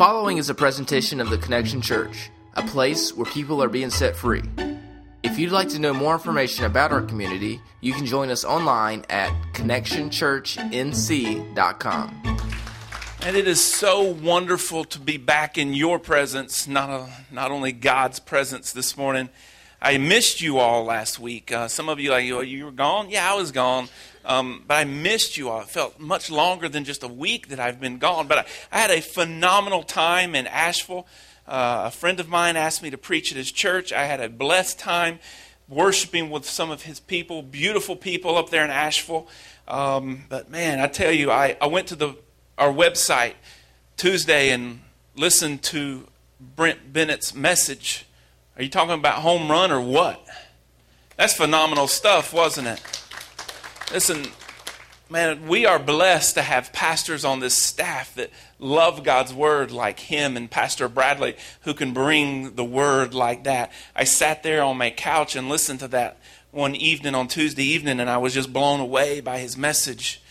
following is a presentation of the Connection Church, a place where people are being set free. If you'd like to know more information about our community, you can join us online at connectionchurchnc.com. And it is so wonderful to be back in your presence, not, a, not only God's presence this morning. I missed you all last week. Uh, some of you like, oh, you were gone? Yeah, I was gone. Um, but I missed you all. It felt much longer than just a week that I've been gone. But I, I had a phenomenal time in Asheville. Uh, a friend of mine asked me to preach at his church. I had a blessed time worshiping with some of his people, beautiful people up there in Asheville. Um, but man, I tell you, I, I went to the our website Tuesday and listened to Brent Bennett's message. Are you talking about home run or what? That's phenomenal stuff, wasn't it? Listen, man, we are blessed to have pastors on this staff that love God's word like him and Pastor Bradley, who can bring the word like that. I sat there on my couch and listened to that one evening on Tuesday evening, and I was just blown away by his message.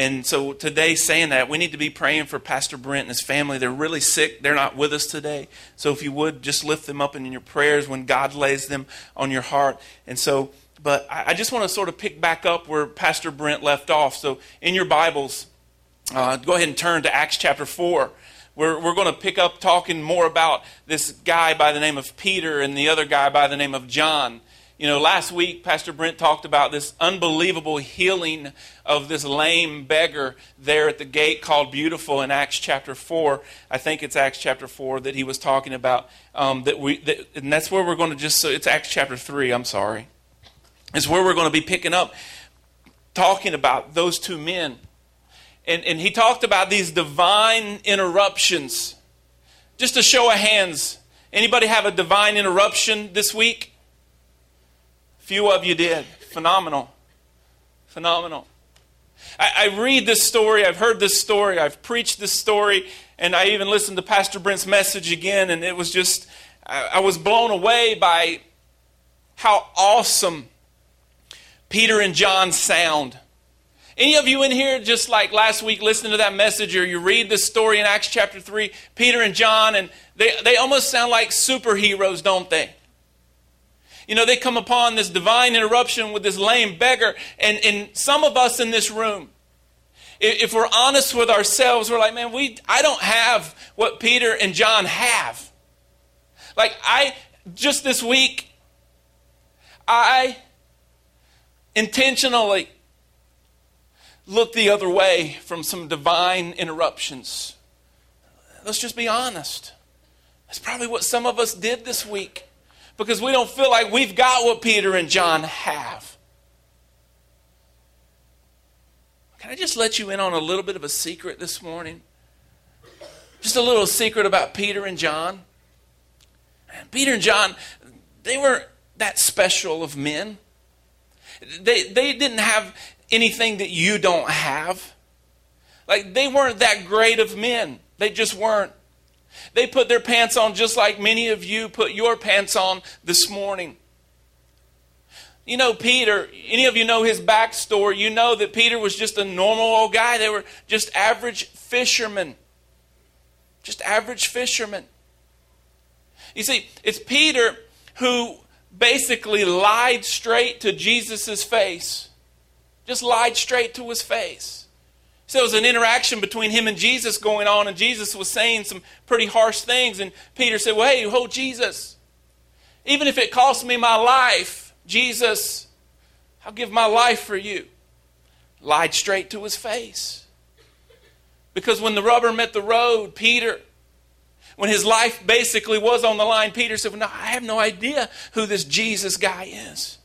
And so today, saying that, we need to be praying for Pastor Brent and his family. They're really sick. They're not with us today. So if you would, just lift them up in your prayers when God lays them on your heart. And so but I just want to sort of pick back up where Pastor Brent left off. So in your Bibles, uh, go ahead and turn to Acts chapter 4. We're, we're going to pick up talking more about this guy by the name of Peter and the other guy by the name of John. You know, last week, Pastor Brent talked about this unbelievable healing of this lame beggar there at the gate called Beautiful in Acts chapter 4. I think it's Acts chapter 4 that he was talking about. Um, that we, that, and that's where we're going to just, so it's Acts chapter 3, I'm sorry is where we're going to be picking up talking about those two men. And, and he talked about these divine interruptions. Just a show of hands. Anybody have a divine interruption this week? Few of you did. Phenomenal. Phenomenal. I, I read this story, I've heard this story, I've preached this story, and I even listened to Pastor Brent's message again, and it was just, I, I was blown away by how awesome Peter and John sound. Any of you in here, just like last week, listening to that message, or you read this story in Acts chapter 3, Peter and John, and they, they almost sound like superheroes, don't they? You know, they come upon this divine interruption with this lame beggar, and, and some of us in this room, if we're honest with ourselves, we're like, man, we, I don't have what Peter and John have. Like, I, just this week, I intentionally look the other way from some divine interruptions. Let's just be honest. That's probably what some of us did this week because we don't feel like we've got what Peter and John have. Can I just let you in on a little bit of a secret this morning? Just a little secret about Peter and John. Peter and John, they weren't that special of men. They, they didn't have anything that you don't have. Like, they weren't that great of men. They just weren't. They put their pants on just like many of you put your pants on this morning. You know, Peter, any of you know his backstory, you know that Peter was just a normal old guy. They were just average fishermen. Just average fishermen. You see, it's Peter who basically lied straight to Jesus' face. Just lied straight to his face. So there was an interaction between him and Jesus going on, and Jesus was saying some pretty harsh things. And Peter said, Well, hey, hold Jesus. Even if it costs me my life, Jesus, I'll give my life for you. Lied straight to his face. Because when the rubber met the road, Peter when his life basically was on the line, Peter said, well, no, I have no idea who this Jesus guy is.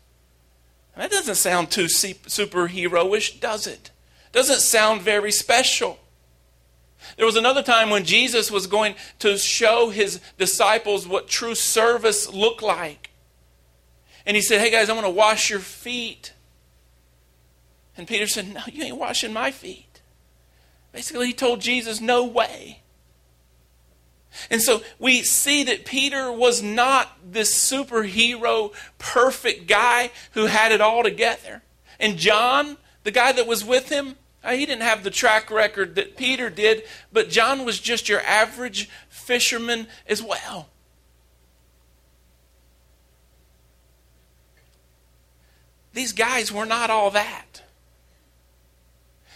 that doesn't sound too superheroish, does it? Doesn't sound very special. There was another time when Jesus was going to show his disciples what true service looked like. And he said, Hey guys, I'm going to wash your feet. And Peter said, No, you ain't washing my feet. Basically, he told Jesus, No way. And so we see that Peter was not this superhero, perfect guy who had it all together. And John, the guy that was with him, Uh, he didn't have the track record that Peter did, but John was just your average fisherman as well. These guys were not all that.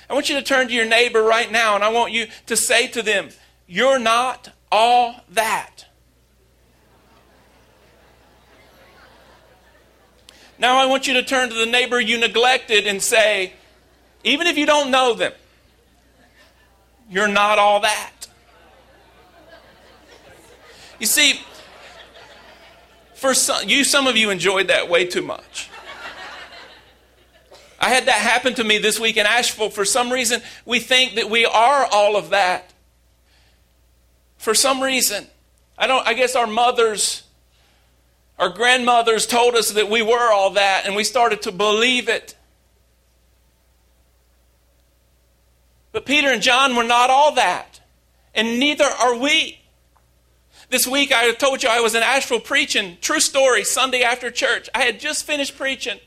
I want you to turn to your neighbor right now and I want you to say to them, You're not all that. Now I want you to turn to the neighbor you neglected and say, even if you don't know them, you're not all that. You see, for some, you, some of you enjoyed that way too much. I had that happen to me this week in Asheville. For some reason, we think that we are all of that. For some reason, I don't. I guess our mothers, our grandmothers told us that we were all that, and we started to believe it. But Peter and John were not all that, and neither are we. This week I told you I was in Asheville preaching, true story, Sunday after church. I had just finished preaching,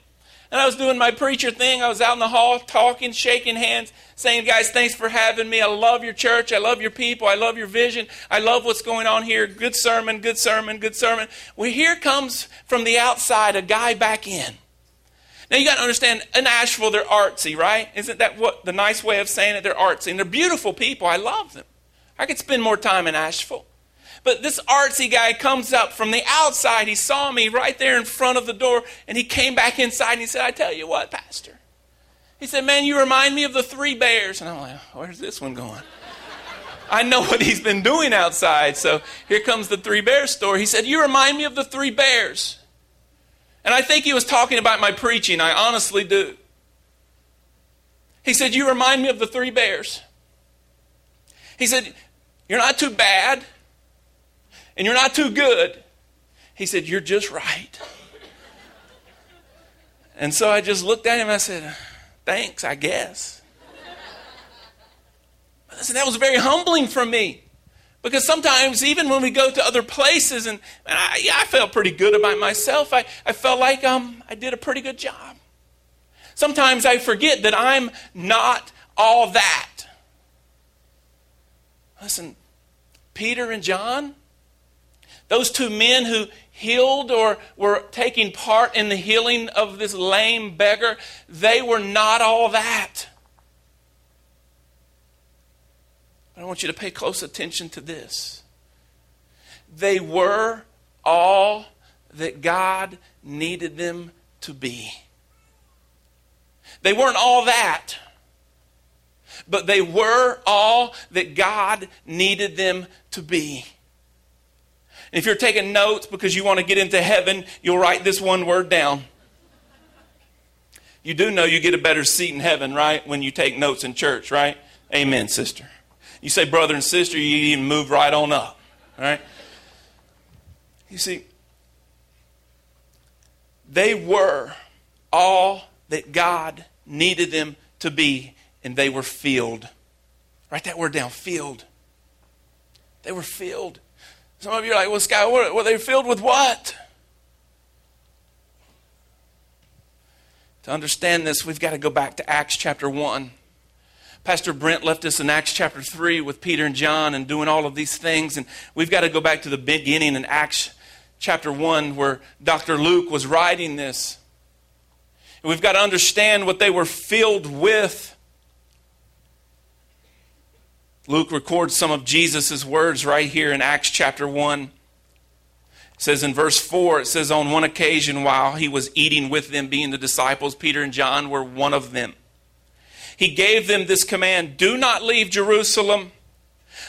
and I was doing my preacher thing. I was out in the hall talking, shaking hands, saying, Guys, thanks for having me. I love your church. I love your people. I love your vision. I love what's going on here. Good sermon, good sermon, good sermon. Well, here comes from the outside a guy back in. Now you got to understand, in Asheville, they're artsy, right? Isn't that what the nice way of saying it? They're artsy. And they're beautiful people. I love them. I could spend more time in Asheville. But this artsy guy comes up from the outside. He saw me right there in front of the door, and he came back inside and he said, I tell you what, Pastor. He said, Man, you remind me of the three bears. And I'm like, Where's this one going? I know what he's been doing outside. So here comes the three bears story. He said, You remind me of the three bears. And I think he was talking about my preaching. I honestly do. He said, You remind me of the three bears. He said, You're not too bad, and you're not too good. He said, You're just right. And so I just looked at him and I said, Thanks, I guess. But listen, that was very humbling for me. Because sometimes, even when we go to other places, and, and I, yeah, I felt pretty good about myself, I, I felt like um, I did a pretty good job. Sometimes I forget that I'm not all that. Listen, Peter and John, those two men who healed or were taking part in the healing of this lame beggar, they were not all that. But I want you to pay close attention to this. They were all that God needed them to be. They weren't all that, but they were all that God needed them to be. if you're taking notes because you want to get into heaven, you'll write this one word down. You do know you get a better seat in heaven, right? When you take notes in church, right? Amen, sister. You say brother and sister, you even move right on up. All right? You see, they were all that God needed them to be, and they were filled. Write that word down filled. They were filled. Some of you are like, well, Sky, were they filled with what? To understand this, we've got to go back to Acts chapter 1. Pastor Brent left us in Acts chapter 3 with Peter and John and doing all of these things. And we've got to go back to the beginning in Acts chapter 1 where Dr. Luke was writing this. And we've got to understand what they were filled with. Luke records some of Jesus' words right here in Acts chapter 1. It says in verse 4, it says, On one occasion while he was eating with them, being the disciples, Peter and John were one of them he gave them this command Do not leave Jerusalem,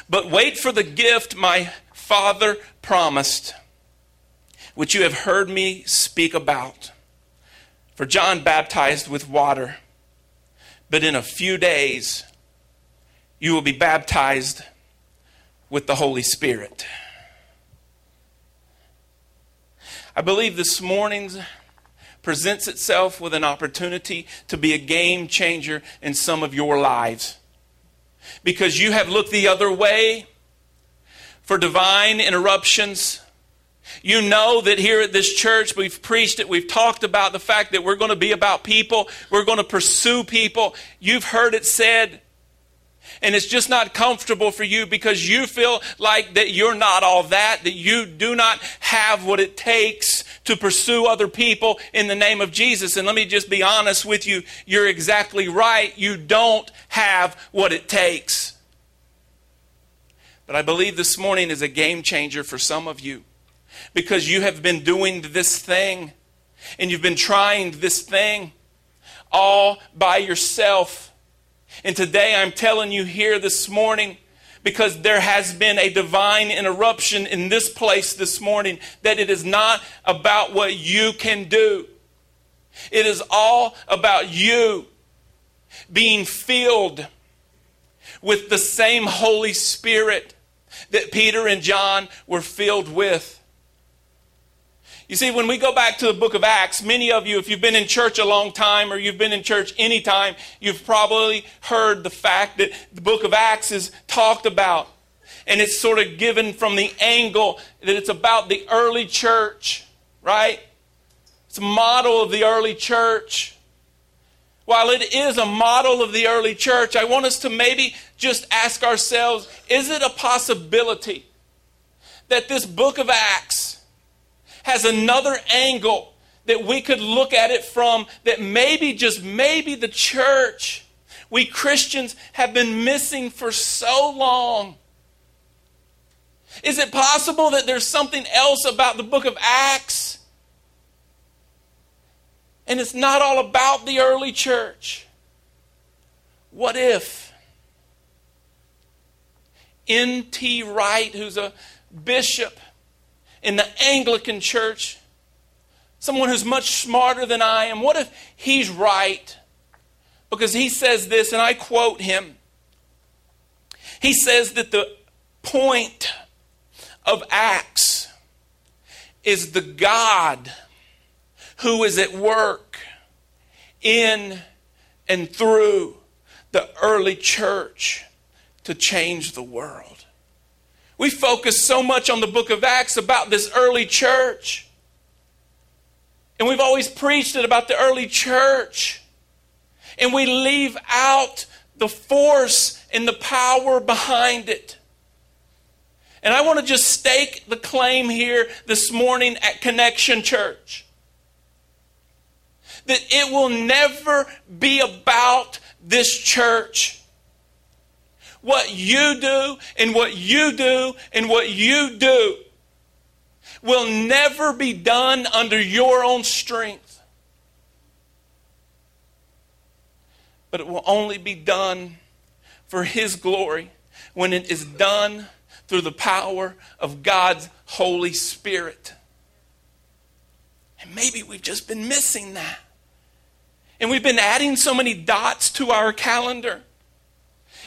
but wait for the gift my Father promised, which you have heard me speak about. For John baptized with water, but in a few days you will be baptized with the Holy Spirit. I believe this morning's presents itself with an opportunity to be a game changer in some of your lives. Because you have looked the other way for divine interruptions You know that here at this church, we've preached it, we've talked about the fact that we're going to be about people, we're going to pursue people. You've heard it said, and it's just not comfortable for you because you feel like that you're not all that, that you do not have what it takes to pursue other people in the name of Jesus. And let me just be honest with you, you're exactly right. You don't have what it takes. But I believe this morning is a game changer for some of you because you have been doing this thing and you've been trying this thing all by yourself. And today I'm telling you here this morning because there has been a divine interruption in this place this morning that it is not about what you can do. It is all about you being filled with the same Holy Spirit that Peter and John were filled with. You see, when we go back to the book of Acts, many of you, if you've been in church a long time or you've been in church any time, you've probably heard the fact that the book of Acts is talked about. And it's sort of given from the angle that it's about the early church, right? It's a model of the early church. While it is a model of the early church, I want us to maybe just ask ourselves is it a possibility that this book of Acts has another angle that we could look at it from that maybe, just maybe, the church, we Christians, have been missing for so long? Is it possible that there's something else about the book of Acts? And it's not all about the early church. What if N.T. Wright, who's a bishop in the Anglican church, someone who's much smarter than I am, what if he's right? Because he says this, and I quote him. He says that the point of Acts is the God who is at work in and through the early church to change the world. We focus so much on the book of Acts about this early church. And we've always preached it about the early church. And we leave out the force and the power behind it. And I want to just stake the claim here this morning at Connection Church that it will never be about this church. What you do and what you do and what you do will never be done under your own strength. But it will only be done for His glory when it is done through the power of God's Holy Spirit. And maybe we've just been missing that. And we've been adding so many dots to our calendar.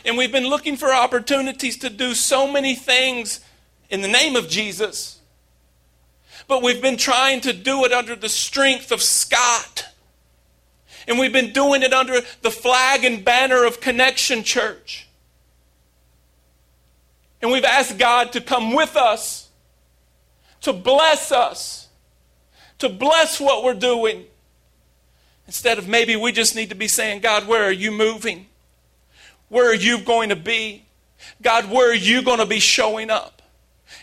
And we've been looking for opportunities to do so many things in the name of Jesus. But we've been trying to do it under the strength of Scott. And we've been doing it under the flag and banner of Connection Church. And we've asked God to come with us, to bless us, to bless what we're doing. Instead of maybe we just need to be saying, God, where are you moving? Where are you going to be? God, where are you going to be showing up?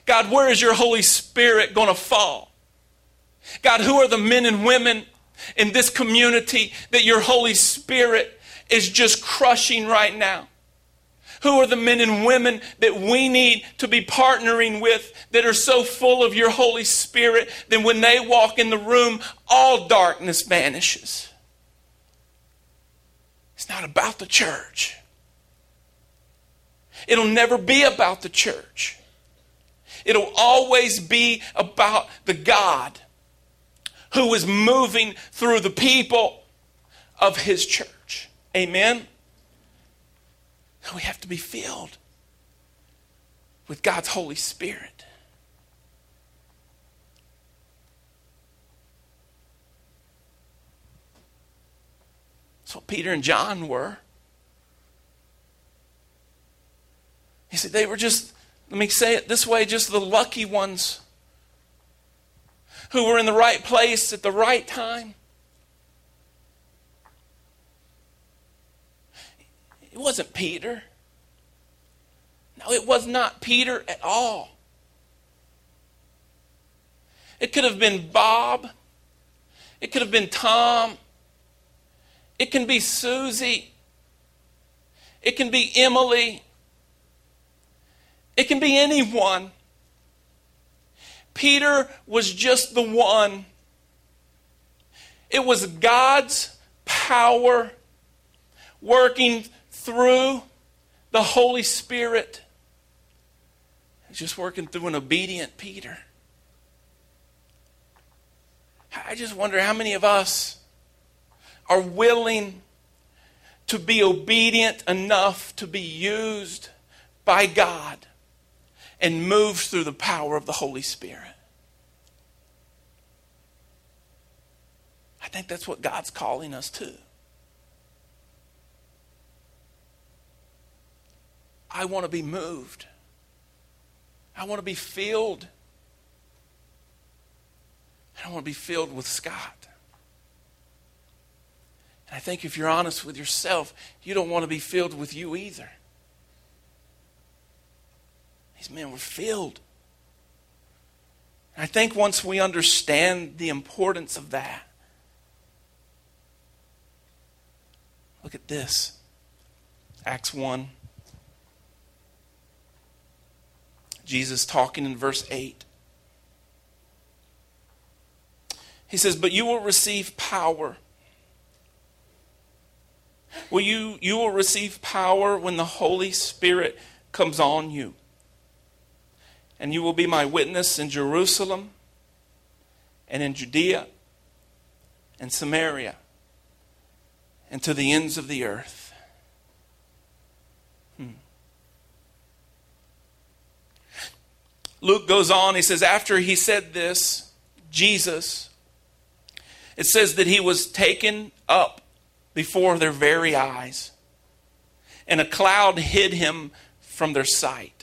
God, where is your Holy Spirit going to fall? God, who are the men and women in this community that your Holy Spirit is just crushing right now? Who are the men and women that we need to be partnering with that are so full of your Holy Spirit that when they walk in the room, all darkness vanishes? It's not about the church. It'll never be about the church. It'll always be about the God who is moving through the people of his church. Amen? We have to be filled with God's Holy Spirit. That's what Peter and John were. He said they were just, let me say it this way, just the lucky ones who were in the right place at the right time. It wasn't Peter. No, it was not Peter at all. It could have been Bob. It could have been Tom. It can be Susie. It can be Emily. It can be anyone. Peter was just the one. It was God's power working through the Holy Spirit. just working through an obedient Peter. I just wonder how many of us are willing to be obedient enough to be used by God and moves through the power of the Holy Spirit. I think that's what God's calling us to. I want to be moved. I want to be filled. I want to be filled with Scott. And I think if you're honest with yourself, you don't want to be filled with you either. These men were filled. I think once we understand the importance of that, look at this Acts 1. Jesus talking in verse 8. He says, But you will receive power. Will you, you will receive power when the Holy Spirit comes on you. And you will be my witness in Jerusalem and in Judea and Samaria and to the ends of the earth. Hmm. Luke goes on, he says, after he said this, Jesus, it says that he was taken up before their very eyes, and a cloud hid him from their sight.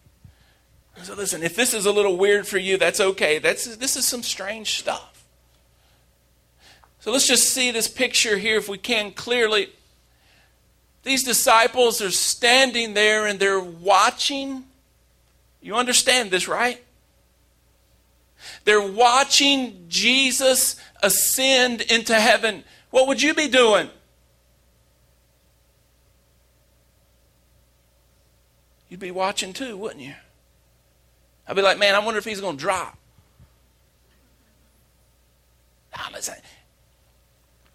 So listen, if this is a little weird for you, that's okay. That's, this is some strange stuff. So let's just see this picture here if we can clearly. These disciples are standing there and they're watching. You understand this, right? They're watching Jesus ascend into heaven. What would you be doing? You'd be watching too, wouldn't you? I'd be like, man, I wonder if he's going to drop.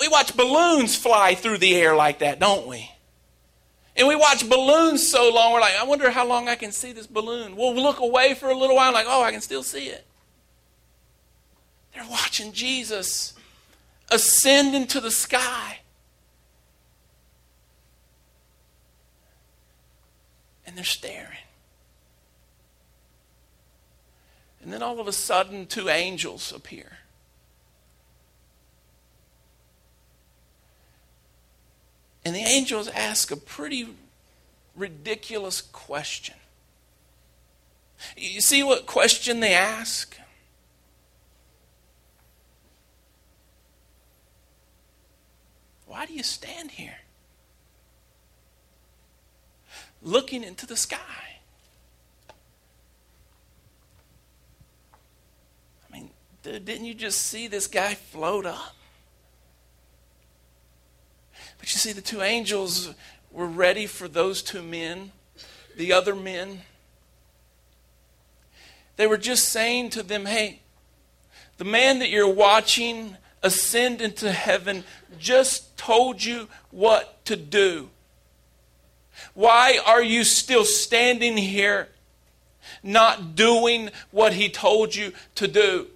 We watch balloons fly through the air like that, don't we? And we watch balloons so long, we're like, I wonder how long I can see this balloon. We'll look away for a little while, like, oh, I can still see it. They're watching Jesus ascend into the sky. And they're staring. And then all of a sudden, two angels appear. And the angels ask a pretty ridiculous question. You see what question they ask? Why do you stand here? Looking into the sky. I mean, didn't you just see this guy float up? But you see, the two angels were ready for those two men, the other men. They were just saying to them, hey, the man that you're watching ascend into heaven just told you what to do. Why are you still standing here not doing what he told you to do?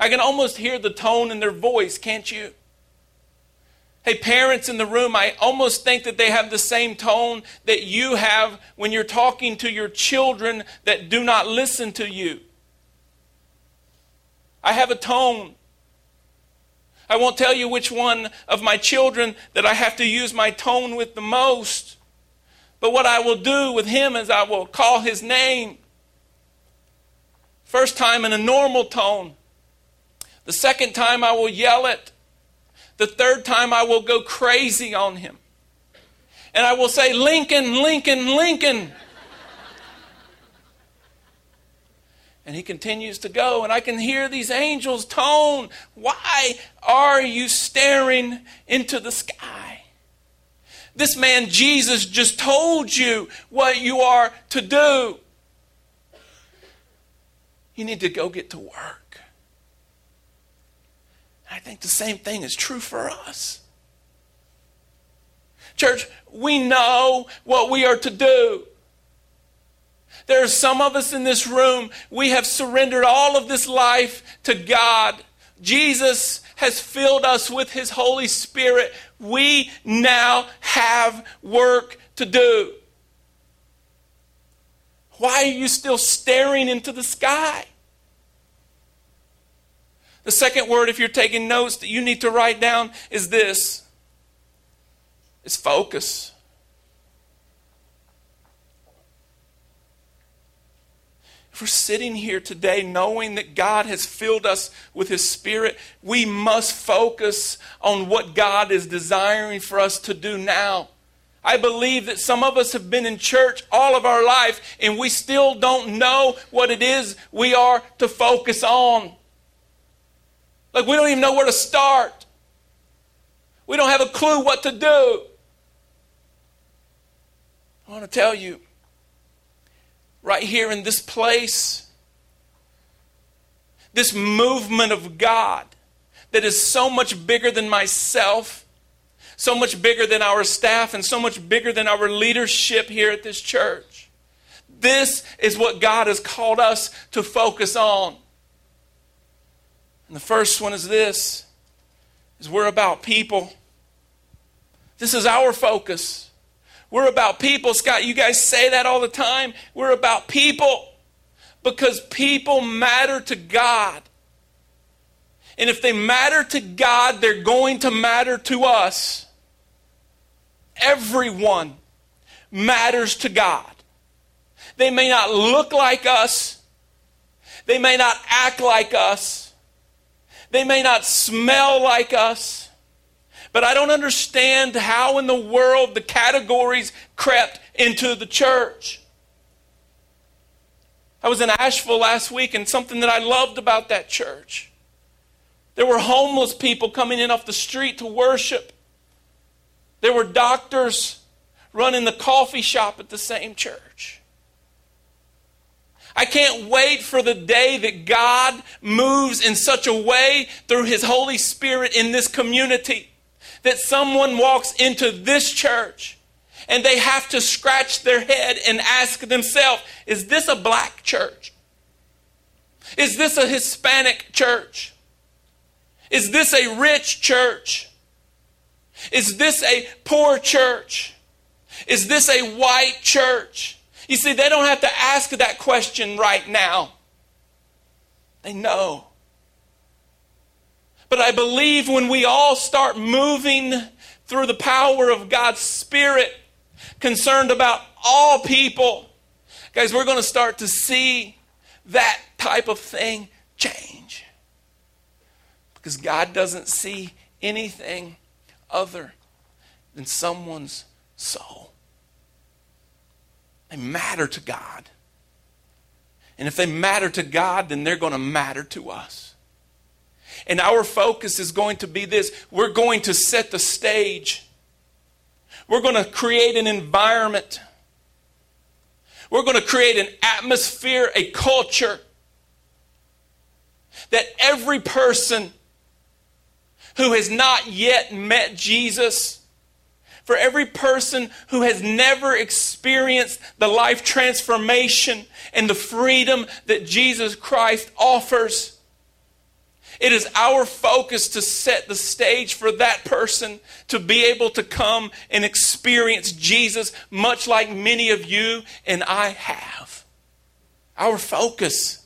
I can almost hear the tone in their voice, can't you? Hey, parents in the room, I almost think that they have the same tone that you have when you're talking to your children that do not listen to you. I have a tone. I won't tell you which one of my children that I have to use my tone with the most. But what I will do with him is I will call his name. First time in a normal tone. The second time I will yell it. The third time I will go crazy on him. And I will say, Lincoln, Lincoln, Lincoln. And he continues to go, and I can hear these angels tone. Why are you staring into the sky? This man Jesus just told you what you are to do. You need to go get to work. I think the same thing is true for us. Church, we know what we are to do. There are some of us in this room, we have surrendered all of this life to God. Jesus has filled us with His Holy Spirit. We now have work to do. Why are you still staring into the sky? The second word, if you're taking notes, that you need to write down is this it's focus. If we're sitting here today knowing that God has filled us with His Spirit, we must focus on what God is desiring for us to do now. I believe that some of us have been in church all of our life and we still don't know what it is we are to focus on. Like we don't even know where to start. We don't have a clue what to do. I want to tell you right here in this place. This movement of God that is so much bigger than myself, so much bigger than our staff, and so much bigger than our leadership here at this church. This is what God has called us to focus on. And the first one is this is we're about people. This is our focus. We're about people. Scott, you guys say that all the time. We're about people because people matter to God. And if they matter to God, they're going to matter to us. Everyone matters to God. They may not look like us, they may not act like us, they may not smell like us. But I don't understand how in the world the categories crept into the church. I was in Asheville last week, and something that I loved about that church. There were homeless people coming in off the street to worship. There were doctors running the coffee shop at the same church. I can't wait for the day that God moves in such a way through His Holy Spirit in this community that someone walks into this church and they have to scratch their head and ask themselves, is this a black church? Is this a Hispanic church? Is this a rich church? Is this a poor church? Is this a white church? You see, they don't have to ask that question right now. They know. But I believe when we all start moving through the power of God's Spirit, concerned about all people, guys, we're going to start to see that type of thing change. Because God doesn't see anything other than someone's soul. They matter to God. And if they matter to God, then they're going to matter to us. And our focus is going to be this we're going to set the stage, we're going to create an environment, we're going to create an atmosphere, a culture that every person who has not yet met Jesus, for every person who has never experienced the life transformation and the freedom that Jesus Christ offers, It is our focus to set the stage for that person to be able to come and experience Jesus, much like many of you and I have. Our focus,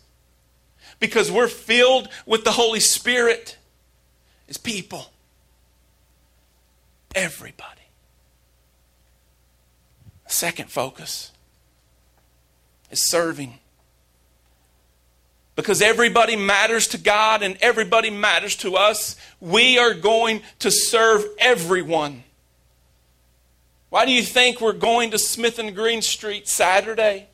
because we're filled with the Holy Spirit, is people. Everybody. Second focus is serving because everybody matters to God and everybody matters to us, we are going to serve everyone. Why do you think we're going to Smith and Green Street Saturday?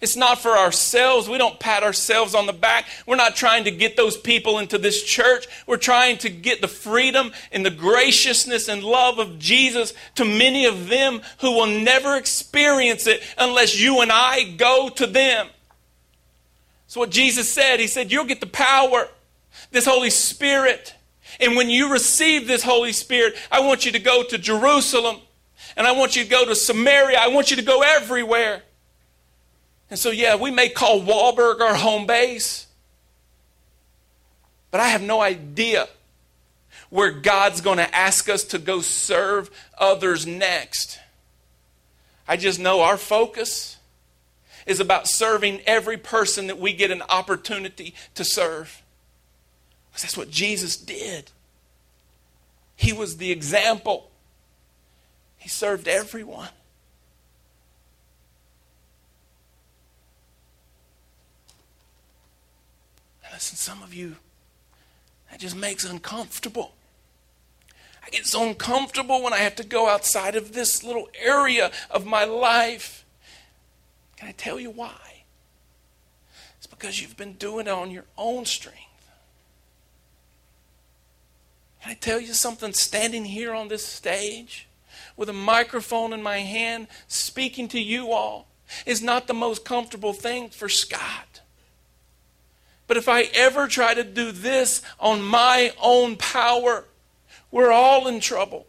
It's not for ourselves. We don't pat ourselves on the back. We're not trying to get those people into this church. We're trying to get the freedom and the graciousness and love of Jesus to many of them who will never experience it unless you and I go to them. That's what Jesus said. He said, You'll get the power, this Holy Spirit. And when you receive this Holy Spirit, I want you to go to Jerusalem and I want you to go to Samaria. I want you to go everywhere. And so, yeah, we may call Wallburg our home base, but I have no idea where God's going to ask us to go serve others next. I just know our focus is about serving every person that we get an opportunity to serve. Because that's what Jesus did. He was the example, He served everyone. Listen, some of you, that just makes uncomfortable. I get so uncomfortable when I have to go outside of this little area of my life. Can I tell you why? It's because you've been doing it on your own strength. Can I tell you something? Standing here on this stage with a microphone in my hand, speaking to you all, is not the most comfortable thing for Scott. But if I ever try to do this on my own power, we're all in trouble.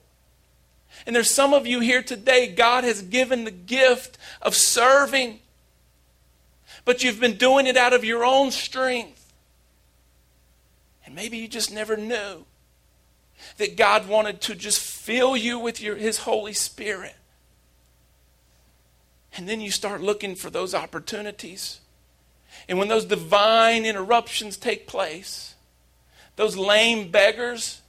And there's some of you here today, God has given the gift of serving, but you've been doing it out of your own strength. And maybe you just never knew that God wanted to just fill you with your, His Holy Spirit. And then you start looking for those opportunities. And when those divine interruptions take place, those lame beggars,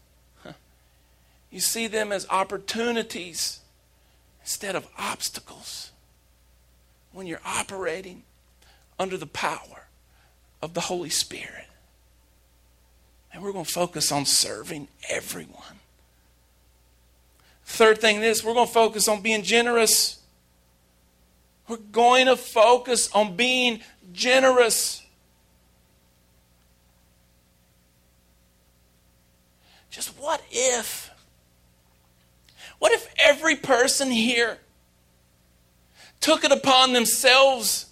you see them as opportunities instead of obstacles when you're operating under the power of the Holy Spirit. And we're going to focus on serving everyone. Third thing is we're going to focus on being generous. We're going to focus on being generous. Just what if what if every person here took it upon themselves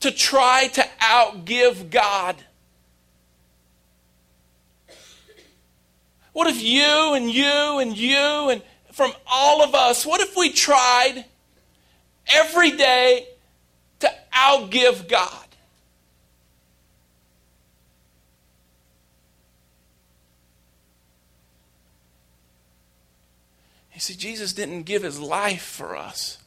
to try to outgive God? What if you and you and you and from all of us, what if we tried every day outgive God? You see, Jesus didn't give his life for us.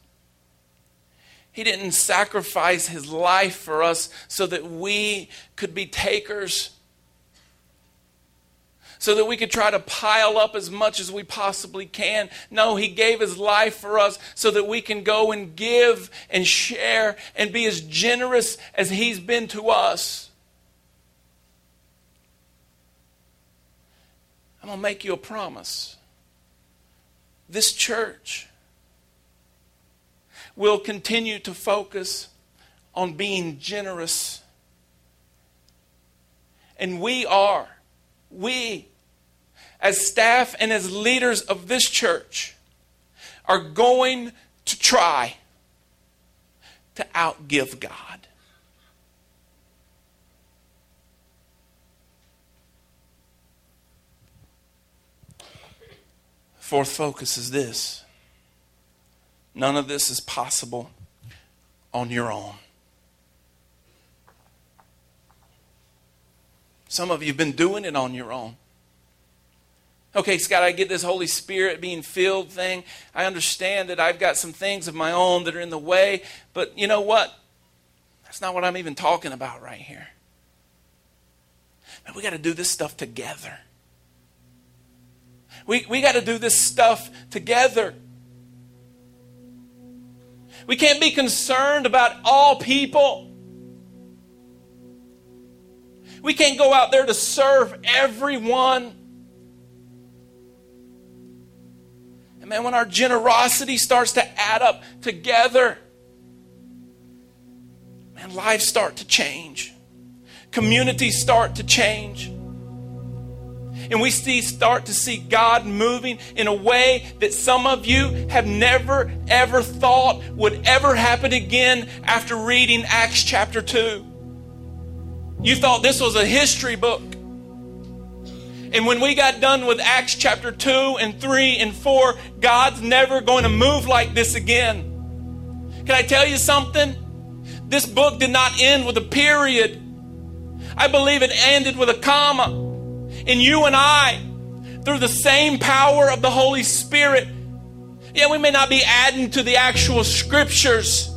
He didn't sacrifice his life for us so that we could be takers, so that we could try to pile up as much as we possibly can. No, he gave his life for us so that we can go and give and share and be as generous as he's been to us. I'm going to make you a promise this church will continue to focus on being generous. And we are, we, as staff and as leaders of this church, are going to try to outgive God. Fourth focus is this none of this is possible on your own. Some of you have been doing it on your own. Okay, Scott, I get this Holy Spirit being filled thing. I understand that I've got some things of my own that are in the way, but you know what? That's not what I'm even talking about right here. Man, we got to do this stuff together. We, we got to do this stuff together. We can't be concerned about all people. We can't go out there to serve everyone. And man, when our generosity starts to add up together, man, lives start to change. Communities start to change. And we see, start to see God moving in a way that some of you have never, ever thought would ever happen again after reading Acts chapter 2. You thought this was a history book. And when we got done with Acts chapter 2 and 3 and 4, God's never going to move like this again. Can I tell you something? This book did not end with a period. I believe it ended with a comma. And you and I, through the same power of the Holy Spirit, yeah, we may not be adding to the actual scriptures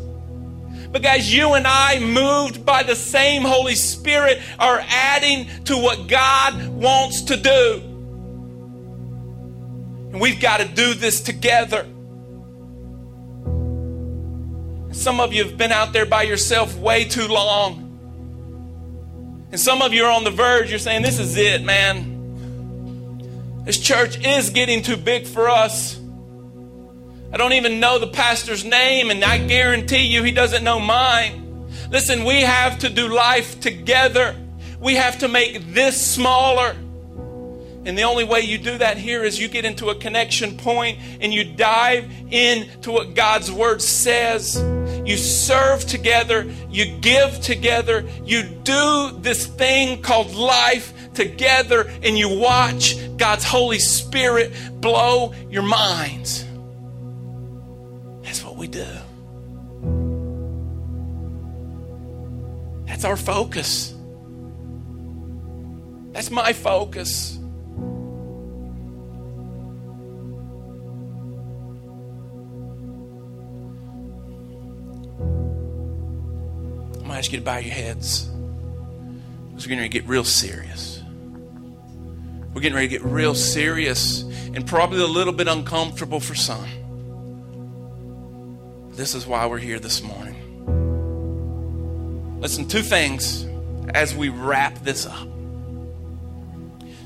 guys, you and I, moved by the same Holy Spirit, are adding to what God wants to do. And we've got to do this together. Some of you have been out there by yourself way too long. And some of you are on the verge, you're saying, This is it, man. This church is getting too big for us. I don't even know the pastor's name, and I guarantee you he doesn't know mine. Listen, we have to do life together. We have to make this smaller. And the only way you do that here is you get into a connection point and you dive into what God's Word says. You serve together, you give together, you do this thing called life together, and you watch God's Holy Spirit blow your minds. We do. That's our focus. That's my focus. I'm going to ask you to bow your heads. We're getting ready to get real serious. We're getting ready to get real serious and probably a little bit uncomfortable for some. This is why we're here this morning. Listen, two things as we wrap this up.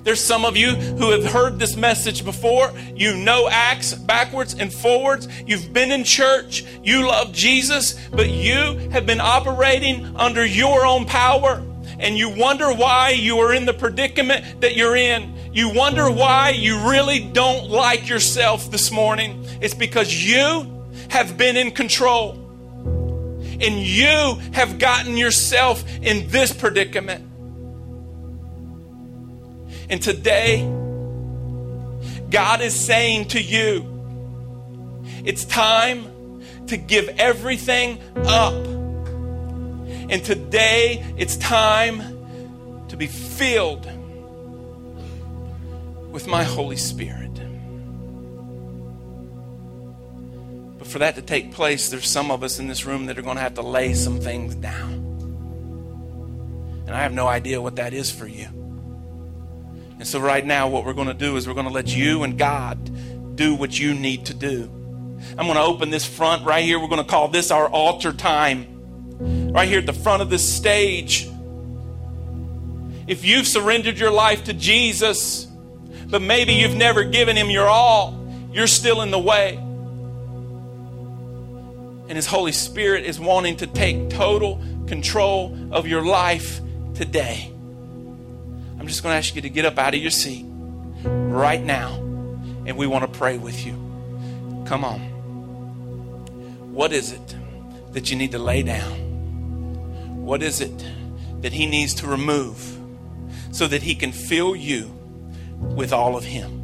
There's some of you who have heard this message before. You know Acts backwards and forwards. You've been in church. You love Jesus, but you have been operating under your own power. And you wonder why you are in the predicament that you're in. You wonder why you really don't like yourself this morning. It's because you have been in control. And you have gotten yourself in this predicament. And today, God is saying to you, it's time to give everything up. And today, it's time to be filled with my Holy Spirit. For that to take place, there's some of us in this room that are going to have to lay some things down. And I have no idea what that is for you. And so, right now, what we're going to do is we're going to let you and God do what you need to do. I'm going to open this front right here. We're going to call this our altar time. Right here at the front of this stage. If you've surrendered your life to Jesus, but maybe you've never given him your all, you're still in the way and His Holy Spirit is wanting to take total control of your life today. I'm just going to ask you to get up out of your seat right now, and we want to pray with you. Come on. What is it that you need to lay down? What is it that He needs to remove so that He can fill you with all of Him?